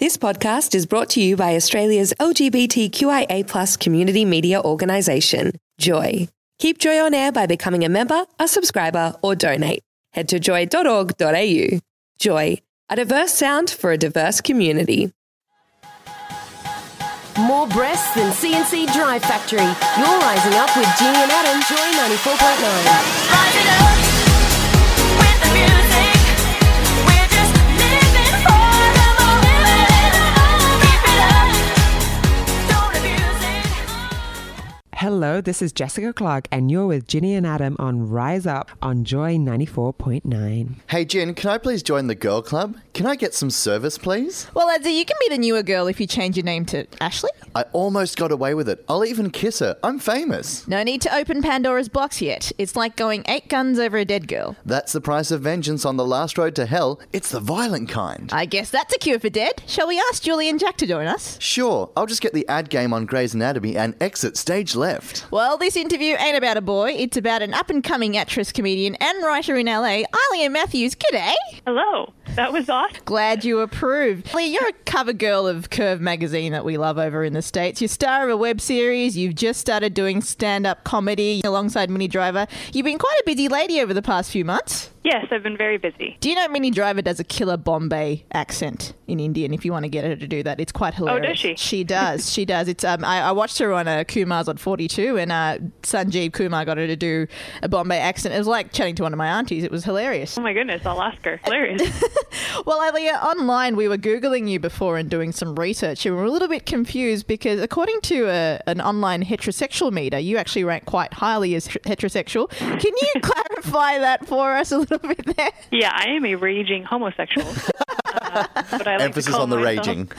This podcast is brought to you by Australia's LGBTQIA community media organisation, Joy. Keep Joy on air by becoming a member, a subscriber, or donate. Head to joy.org.au. Joy, a diverse sound for a diverse community. More breasts than CNC Drive Factory. You're rising up with Ginny and Adam, Joy 94.9. Hello, this is Jessica Clark, and you're with Ginny and Adam on Rise Up on Joy 94.9. Hey Jen, can I please join the girl club? Can I get some service, please? Well, Edsy, you can be the newer girl if you change your name to Ashley. I almost got away with it. I'll even kiss her. I'm famous. No need to open Pandora's box yet. It's like going eight guns over a dead girl. That's the price of vengeance on the last road to hell. It's the violent kind. I guess that's a cure for dead. Shall we ask Julie and Jack to join us? Sure, I'll just get the ad game on Grey's Anatomy and exit stage left. Well, this interview ain't about a boy. It's about an up and coming actress, comedian, and writer in LA, Ilea Matthews. G'day. Hello. That was awesome. Glad you approved. Lee, you're a cover girl of Curve magazine that we love over in the States. You're star of a web series. You've just started doing stand up comedy alongside Minnie Driver. You've been quite a busy lady over the past few months. Yes, I've been very busy. Do you know Minnie Driver does a killer Bombay accent in Indian? If you want to get her to do that, it's quite hilarious. Oh, does she? She does. she does. It's um. I, I watched her on uh, Kumar's on Forty Two, and uh, Sanjeev Kumar got her to do a Bombay accent. It was like chatting to one of my aunties. It was hilarious. Oh my goodness, I'll ask her. Hilarious. Well, Ilea, online we were googling you before and doing some research, and we were a little bit confused because according to a, an online heterosexual meter, you actually rank quite highly as heterosexual. Can you clarify that for us a little bit there? yeah, I am a raging homosexual. Uh, but I like to Emphasis on the myself raging.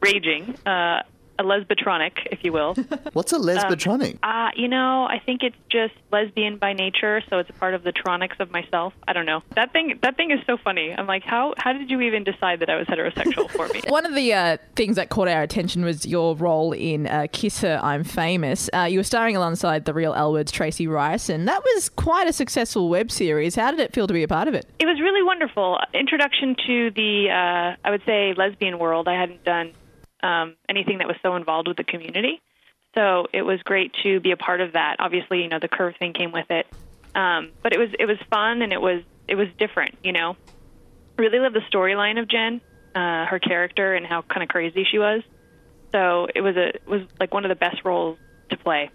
Raging. Uh, a lesbitronic, if you will. What's a lesbitronic? Uh, you know, I think it's just lesbian by nature, so it's a part of the tronics of myself. I don't know. That thing that thing is so funny. I'm like, how how did you even decide that I was heterosexual for me? One of the uh, things that caught our attention was your role in uh, Kiss Her, I'm Famous. Uh, you were starring alongside the real L Word's Tracy Ryerson, and that was quite a successful web series. How did it feel to be a part of it? It was really wonderful. Introduction to the, uh, I would say, lesbian world. I hadn't done um, anything that was so involved with the community. So it was great to be a part of that. Obviously, you know, the curve thing came with it. Um, but it was it was fun and it was it was different, you know. Really love the storyline of Jen, uh, her character and how kind of crazy she was. So it was a it was like one of the best roles to play.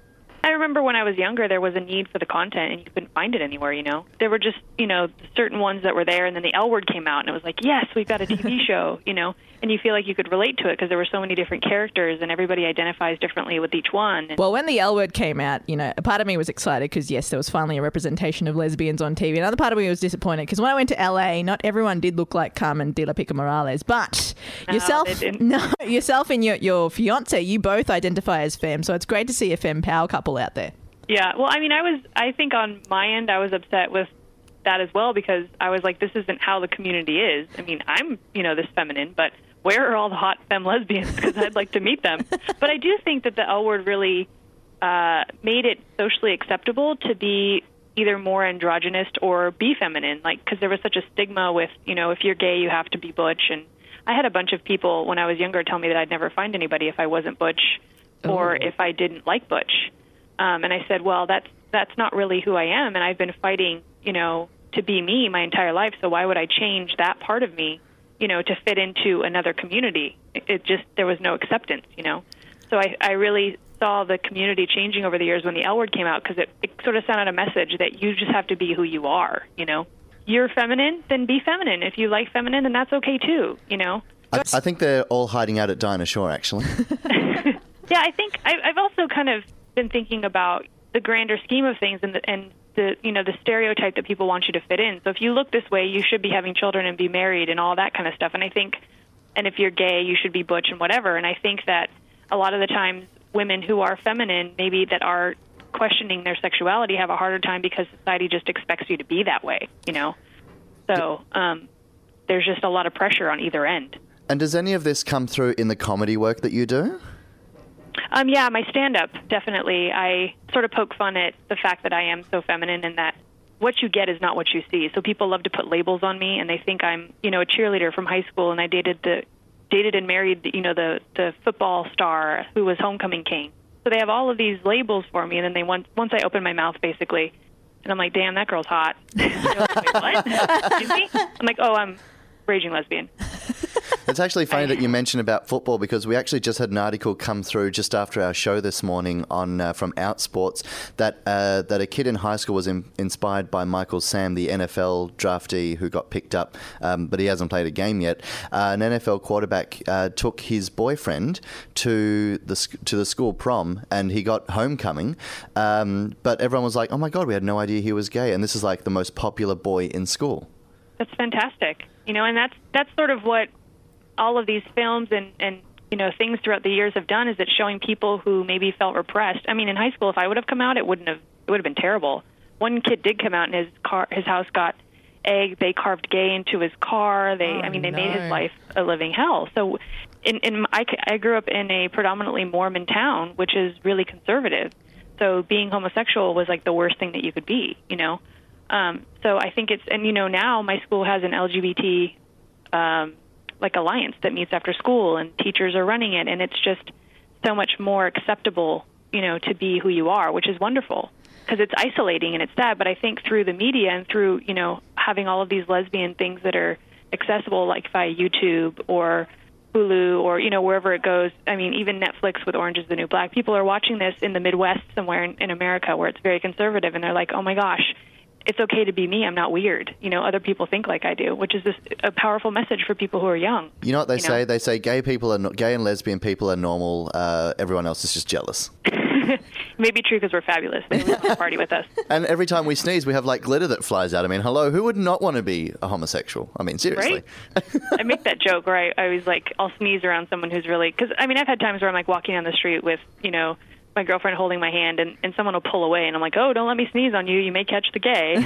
I remember when I was younger, there was a need for the content, and you couldn't find it anywhere. You know, there were just you know certain ones that were there, and then the L Word came out, and it was like, yes, we've got a TV show. You know, and you feel like you could relate to it because there were so many different characters, and everybody identifies differently with each one. And Well, when the L word came out, you know, a part of me was excited because yes, there was finally a representation of lesbians on TV. Another part of me was disappointed because when I went to LA, not everyone did look like Carmen de la Pica Morales, but No, yourself, no, yourself and your your fiance, you both identify as femme. So it's great to see a femme power couple out there. Yeah, well, I mean, I was, I think on my end, I was upset with that as well because I was like, this isn't how the community is. I mean, I'm, you know, this feminine, but where are all the hot femme lesbians? Because I'd like to meet them. but I do think that the L word really uh, made it socially acceptable to be either more androgynous or be feminine, like because there was such a stigma with, you know, if you're gay, you have to be butch. And I had a bunch of people when I was younger tell me that I'd never find anybody if I wasn't butch or if I didn't like butch. Um, and I said, well, that's that's not really who I am, and I've been fighting, you know, to be me my entire life. So why would I change that part of me, you know, to fit into another community? It, it just there was no acceptance, you know. So I, I really saw the community changing over the years when the L word came out because it, it sort of sent out a message that you just have to be who you are, you know. You're feminine, then be feminine. If you like feminine, then that's okay too, you know. I, I think they're all hiding out at Dinah Shore, actually. Yeah, I think I, I've also kind of been thinking about the grander scheme of things and the, and the you know the stereotype that people want you to fit in. So if you look this way, you should be having children and be married and all that kind of stuff. And I think, and if you're gay, you should be butch and whatever. And I think that a lot of the times women who are feminine, maybe that are questioning their sexuality, have a harder time because society just expects you to be that way. You know, so um, there's just a lot of pressure on either end. and does any of this come through in the comedy work that you do? Um, yeah, my stand up, definitely. I sort of poke fun at the fact that I am so feminine and that what you get is not what you see. So people love to put labels on me and they think I'm, you know, a cheerleader from high school and I dated the dated and married, you know, the the football star who was homecoming king. So they have all of these labels for me, and then they once once I open my mouth, basically, and I'm like, damn, that girl's hot. Like, what? Excuse me? I'm like, oh, I'm raging lesbian. It's actually funny that you mentioned about football because we actually just had an article come through just after our show this morning on uh, from Outsports that uh, that a kid in high school was in, inspired by Michael Sam, the NFL draftee who got picked up, um, but he hasn't played a game yet. Uh, an NFL quarterback uh, took his boyfriend to the to the school prom, and he got homecoming. Um, but everyone was like, "Oh my god, we had no idea he was gay," and this is like the most popular boy in school. That's fantastic. You know, and that's that's sort of what all of these films and and you know things throughout the years have done is it's showing people who maybe felt repressed. I mean, in high school, if I would have come out, it wouldn't have it would have been terrible. One kid did come out, and his car his house got egg. They carved gay into his car. They, I mean, they made his life a living hell. So, in in I, I grew up in a predominantly Mormon town, which is really conservative. So being homosexual was like the worst thing that you could be, you know. Um, so I think it's and you know now my school has an LGBT um, like alliance that meets after school and teachers are running it. And it's just so much more acceptable you know to be who you are which is wonderful because it's isolating and it's sad. But i think through the media and through you know having all of these lesbian things that are accessible like via youtube or hulu or you know wherever it goes. I mean even netflix with orange is the new black. People are watching this in the midwest somewhere in, in america where it's very conservative and they're like oh my gosh it's okay to be me. I'm not weird. You know, other people think like I do, which is this, a powerful message for people who are young. You know what they You know? say? They say gay people are no- gay and lesbian people are normal. Uh, everyone else is just jealous. Maybe true because we're fabulous. They always want to party with us. And every time we sneeze, we have like glitter that flies out. I mean, hello, who would not want to be a homosexual? I mean, seriously. Right? I make that joke where I, I was like, I'll sneeze around someone who's really, because I mean, I've had times where I'm like walking down the street with, you know, my girlfriend holding my hand and, and someone will pull away and I'm like, oh, don't let me sneeze on you. You may catch the gay.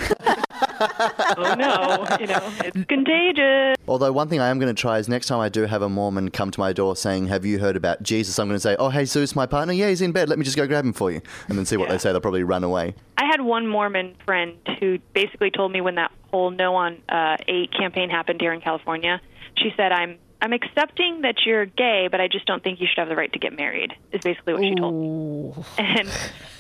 oh no, you know, it's contagious. Although one thing I am going to try is next time I do have a Mormon come to my door saying, "Have you heard about Jesus?" I'm going to say, "Oh, hey, Zeus, my partner. Yeah, he's in bed. Let me just go grab him for you." And then see what Yeah. they say. They'll probably run away. I had one Mormon friend who basically told me when that whole No on uh, Eight campaign happened here in California. She said, "I'm I'm accepting that you're gay, but I just don't think you should have the right to get married." Is basically what she told me. And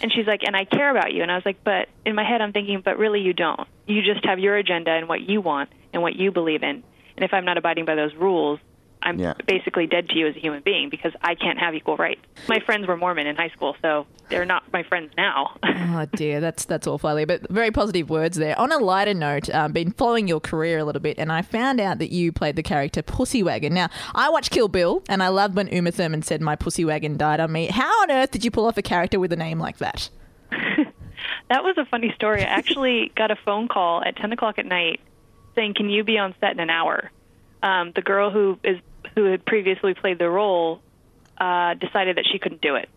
and she's like, "And I care about you." And I was like, "But in my head, I'm thinking, but really, you don't. You just have your agenda and what you want and what you believe in. And if I'm not abiding by those rules." I'm Yeah. basically dead to you as a human being because I can't have equal rights. My friends were Mormon in high school, so they're not my friends now. Oh dear, that's that's awful, Ali. But very positive words there. On a lighter note, um, been following your career a little bit, and I found out that you played the character Pussy Wagon. Now, I watched Kill Bill, and I loved when Uma Thurman said, "My pussy wagon died on me." How on earth did you pull off a character with a name like that? That was a funny story. I actually got a phone call at 10 o'clock at night saying, "Can you be on set in an hour?" Um, the girl who is who had previously played the role uh, decided that she couldn't do it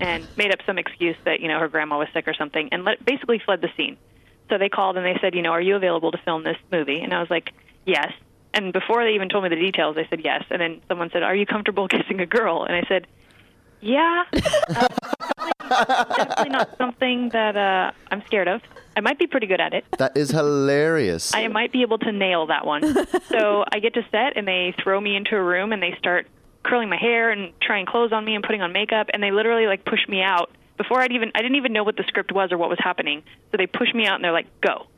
and made up some excuse that you know her grandma was sick or something, and let, basically fled the scene. So they called and they said, "You know, are you available to film this movie?" And I was like, "Yes." And before they even told me the details, I said yes. And then someone said, "Are you comfortable kissing a girl?" And I said, "Yeah." definitely not something that uh, I'm scared of. I might be pretty good at it. That is hilarious. I might be able to nail that one. so I get to set, and they throw me into a room, and they start curling my hair and trying clothes on me and putting on makeup, and they literally like push me out before I'd even I didn't even know what the script was or what was happening. So they push me out, and they're like, "Go."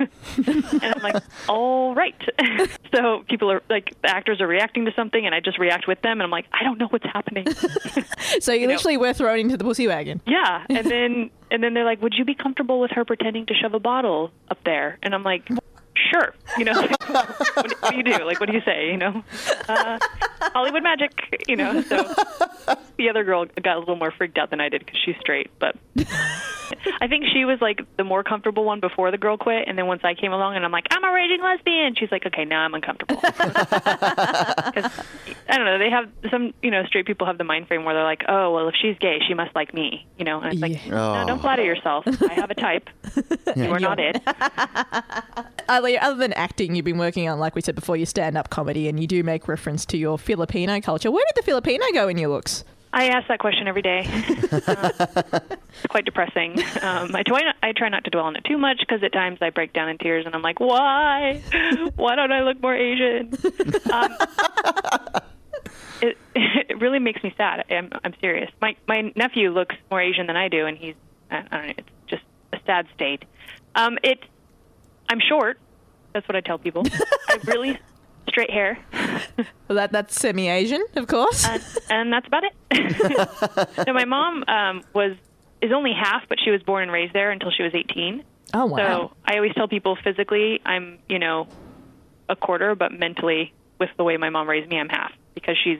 and I'm like, all right. so people are like, the actors are reacting to something, and I just react with them, and I'm like, I don't know what's happening. So you, know- literally were thrown into the pussy wagon. Yeah, and then and then they're like, "Would you be comfortable with her pretending to shove a bottle up there?" And I'm like, "Sure." You know, what, do- what do you do? Like, what do you say? You know, uh, Hollywood magic. You know. So the other girl got a little more freaked out than I did because she's straight, but. I think she was like the more comfortable one before the girl quit, and then once I came along and I'm like, I'm a raging lesbian. She's like, okay, now I'm uncomfortable. I don't know. They have some, you know, straight people have the mind frame where they're like, oh, well, if she's gay, she must like me, you know. And it's like, Yeah. no, Oh. don't flatter yourself. I have a type. You are not it. Ali, other than acting, you've been working on, like we said before, your stand-up comedy, and you do make reference to your Filipino culture. Where did the Filipino go in your looks? I ask that question every day. Um, it's quite depressing. Um, I try not, I try not to dwell on it too much because at times I break down in tears and I'm like, why? Why don't I look more Asian? Um, It it really makes me sad. I'm, I'm serious. My my nephew looks more Asian than I do, and he's I I don't know. It's just a sad state. Um, it. I'm short. That's what I tell people. I really straight hair, Well, that that's semi-Asian, of course. and, and that's about it. no, my mom um, was is only half, but she was born and raised there until she was 18. oh wow. So I always tell people physically I'm, you know, a quarter, but mentally, with the way my mom raised me, I'm half because she's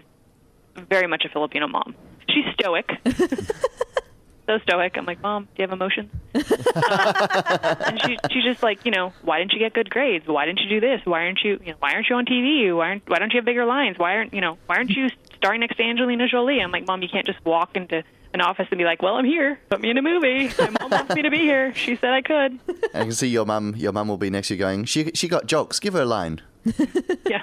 very much a Filipino mom. She's stoic. so stoic. I'm like, Mom, do you have emotions? Uh, and she, she's just like, you know, why didn't you get good grades? Why didn't you do this? Why aren't you, you know, why aren't you on TV? Why aren't, why don't you have bigger lines? Why aren't, you know, why aren't you starring next to Angelina Jolie? I'm like, Mom, you can't just walk into an office and be like, well, I'm here. Put me in a movie. My mom wants me to be here. She said I could. I can see your mum. Your mum will be next to you going. She she got jokes. Give her a line. Yeah.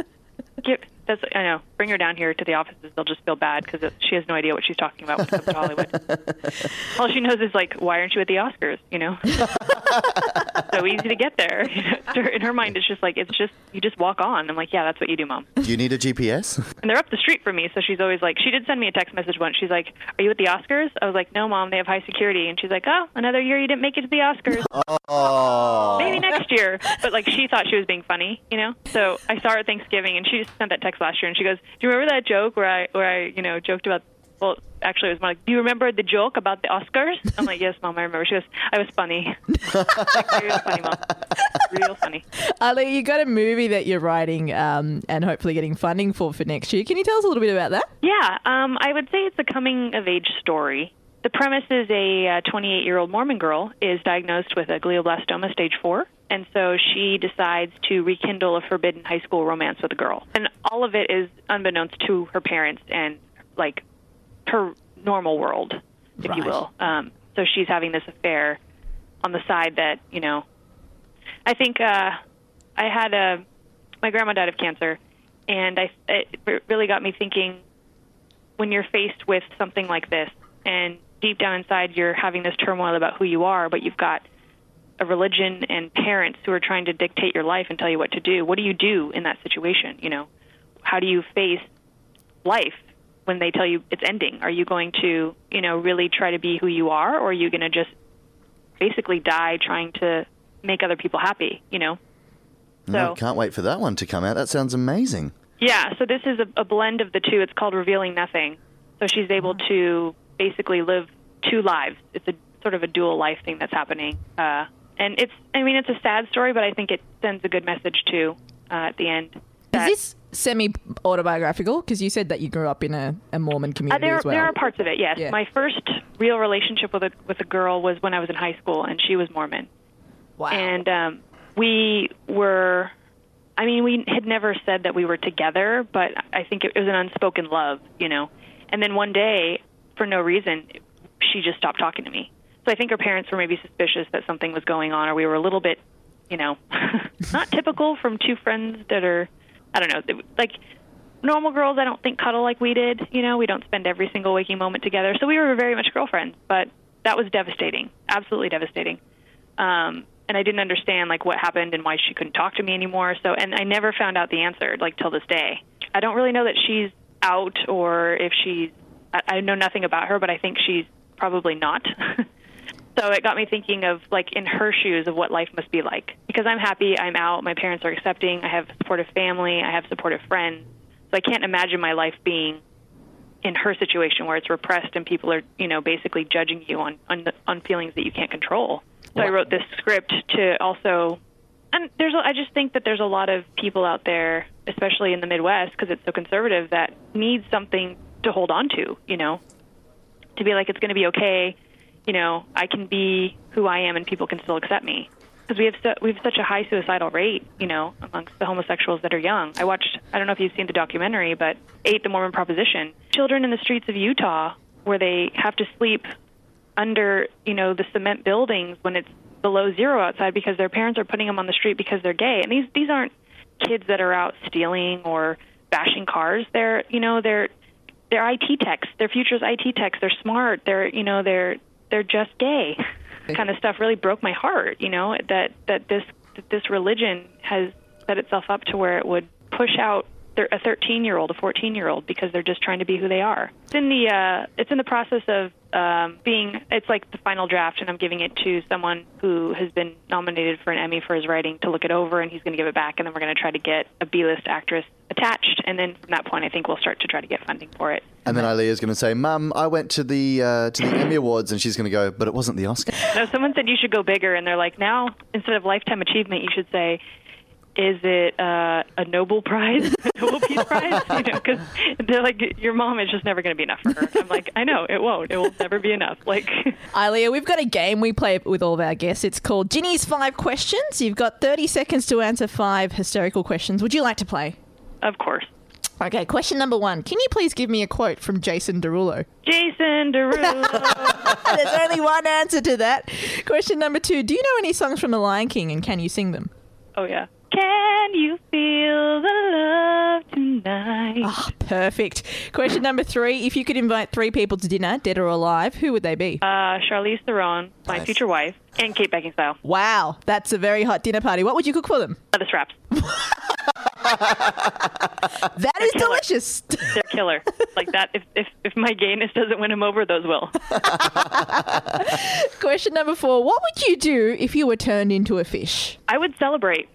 Get, that's, I know. Bring her down here to the offices. They'll just feel bad because she has no idea what she's talking about when it comes to Hollywood. All she knows is like, why aren't you at the Oscars? You know, so easy to get there. You know, to her- in her mind, it's just like it's just you just walk on. I'm like, yeah, that's what you do, mom. Do you need a GPS? And they're up the street from me, so she's always like, she did send me a text message once. She's like, are you at the Oscars? I was like, no, mom, they have high security. And she's like, oh, another year you didn't make it to the Oscars. Oh. maybe next year. But like she thought she was being funny, you know. So I saw her at Thanksgiving, and she just sent that text last year, and she goes, "Do you remember that joke where I where I you know joked about?" Well, actually, it was more like, "Do you remember the joke about the Oscars?" I'm like, "Yes, mom, I remember." She goes, "I was funny, like, real funny, mom, real funny." Ali, you got a movie that you're writing um, and hopefully getting funding for for next year. Can you tell us a little bit about that? Yeah, um, I would say it's a coming of age story. The premise is a 28 year old Mormon girl is diagnosed with a glioblastoma stage four, and so she decides to rekindle a forbidden high school romance with a girl. And all of it is unbeknownst to her parents and like her normal world, if you will. Um, so she's having this affair on the side that you know. I think uh, I had a my grandma died of cancer, and I it really got me thinking when you're faced with something like this and deep down inside you're having this turmoil about who you are but you've got a religion and parents who are trying to dictate your life and tell you what to do what do you do in that situation you know how do you face life when they tell you it's ending are you going to you know really try to be who you are or are you going to just basically die trying to make other people happy you know No, can't wait for that one to come out. That sounds amazing. Yeah, so this is a, a blend of the two. It's called Revealing Nothing. So she's able to basically live two lives. It's a sort of a dual life thing that's happening. Uh, and it's, I mean, it's a sad story, but I think it sends a good message too uh, at the end. Is this semi autobiographical? Because you said that you grew up in a, a Mormon Uh, community there, as well. there are parts of it. Yes, Yeah. my first real relationship with a with a girl was when I was in high school, and she was Mormon. wow. and um, we were i mean we had never said that we were together but i think it was an unspoken love you know and then one day for no reason she just stopped talking to me so i think her parents were maybe suspicious that something was going on or we were a little bit you know not typical from two friends that are i don't know like normal girls i don't think cuddle like we did you know we don't spend every single waking moment together so we were very much girlfriends but that was devastating absolutely devastating um and I didn't understand like what happened and why she couldn't talk to me anymore. So and I never found out the answer like till this day. I don't really know that she's out or if she's I, I know nothing about her, but I think she's probably not. so it got me thinking of like in her shoes of what life must be like. Because I'm happy, I'm out, my parents are accepting, I have supportive family, I have supportive friends. So I can't imagine my life being in her situation where it's repressed and people are, you know, basically judging you on on, on feelings that you can't control. So I wrote this script to also, and there's, a- I just think that there's a lot of people out there, especially in the Midwest, because it's so conservative, that need something to hold on to, you know, to be like it's going to be okay, you know, I can be who I am and people can still accept me. Because we have so, we have such a high suicidal rate, you know, amongst the homosexuals that are young. I watched, I don't know if you've seen the documentary, but Eight, the Mormon Proposition. Children in the streets of Utah, where they have to sleep under, you know, the cement buildings when it's below zero outside because their parents are putting them on the street because they're gay. And these these aren't kids that are out stealing or bashing cars. They're, you know, they're they're IT techs. Their future's IT techs. They're smart. They're, you know, they're they're just gay. kind of stuff really broke my heart. You know that that this that this religion has set itself up to where it would push out thir- a 13 year old, a 14 year old, because they're just trying to be who they are. It's in the uh, it's in the process of um, being. It's like the final draft, and I'm giving it to someone who has been nominated for an Emmy for his writing to look it over, and he's going to give it back, and then we're going to try to get a B-list actress attached, and then from that point, I think we'll start to try to get funding for it. And then Ilea's going to say, "Mum, I went to the uh, to the Emmy Awards," and she's going to go, "But it wasn't the Oscar." No, someone said you should go bigger, and they're like, now instead of lifetime achievement, you should say, is it uh, a Nobel Prize, a Nobel Peace Prize? You know, because they're like, your mom is just never going to be enough for her. I'm like, I know it won't. It will never be enough. Like, Ilea, we've got a game we play with all of our guests. It's called Ginny's Five Questions. You've got 30 seconds to answer five hysterical questions. Would you like to play? of course, Okay, question number one. Can you please give me a quote from Jason Derulo? Jason Derulo. There's only one answer to that. Question number two. Do you know any songs from The Lion King and can you sing them? oh yeah. Can you feel the love tonight? Ah, perfect. Question number three. If you could invite three people to dinner, dead or alive, who would they be? Uh, Charlize Theron, my Nice. future wife, and Kate Beckinsale. Wow, that's a very hot dinner party. What would you cook for them? The straps. That is delicious. They're killer. like that. If, if if my gayness doesn't win him over, those will. Question number four. What would you do if you were turned into a fish? I would celebrate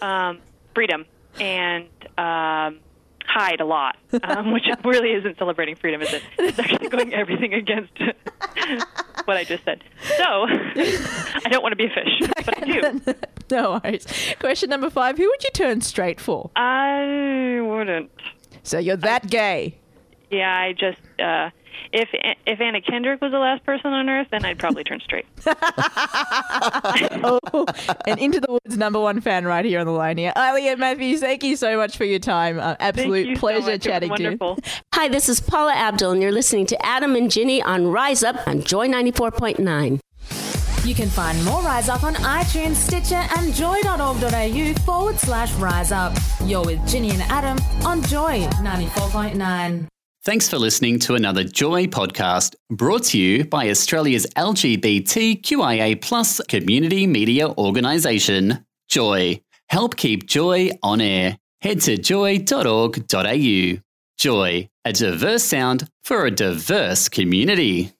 um, freedom and um, hide a lot, um, which really isn't celebrating freedom, is it? It's actually going everything against what I just said. So I don't want to be a fish, but I do. No worries. Question number five. Who would you turn straight for? I wouldn't. So you're that gay. Yeah, I just uh, if if Anna Kendrick was the last person on Earth, then I'd probably turn straight. Oh, and Into the Woods number one fan right here on the line here. Ilea Matthews, thank you so much for your time. Uh, absolute you so pleasure much. Chatting to you. Hi, this is Paula Abdul, and you're listening to Adam and Ginny on Rise Up on Joy 94.9. You can find more Rise Up on iTunes, Stitcher, and joy.org.au forward slash rise up. You're with Ginny and Adam on Joy 94.9. Thanks for listening to another Joy podcast brought to you by Australia's LGBTQIA plus community media organisation, Joy. Help keep Joy on air. Head to joy.org.au. Joy, a diverse sound for a diverse community.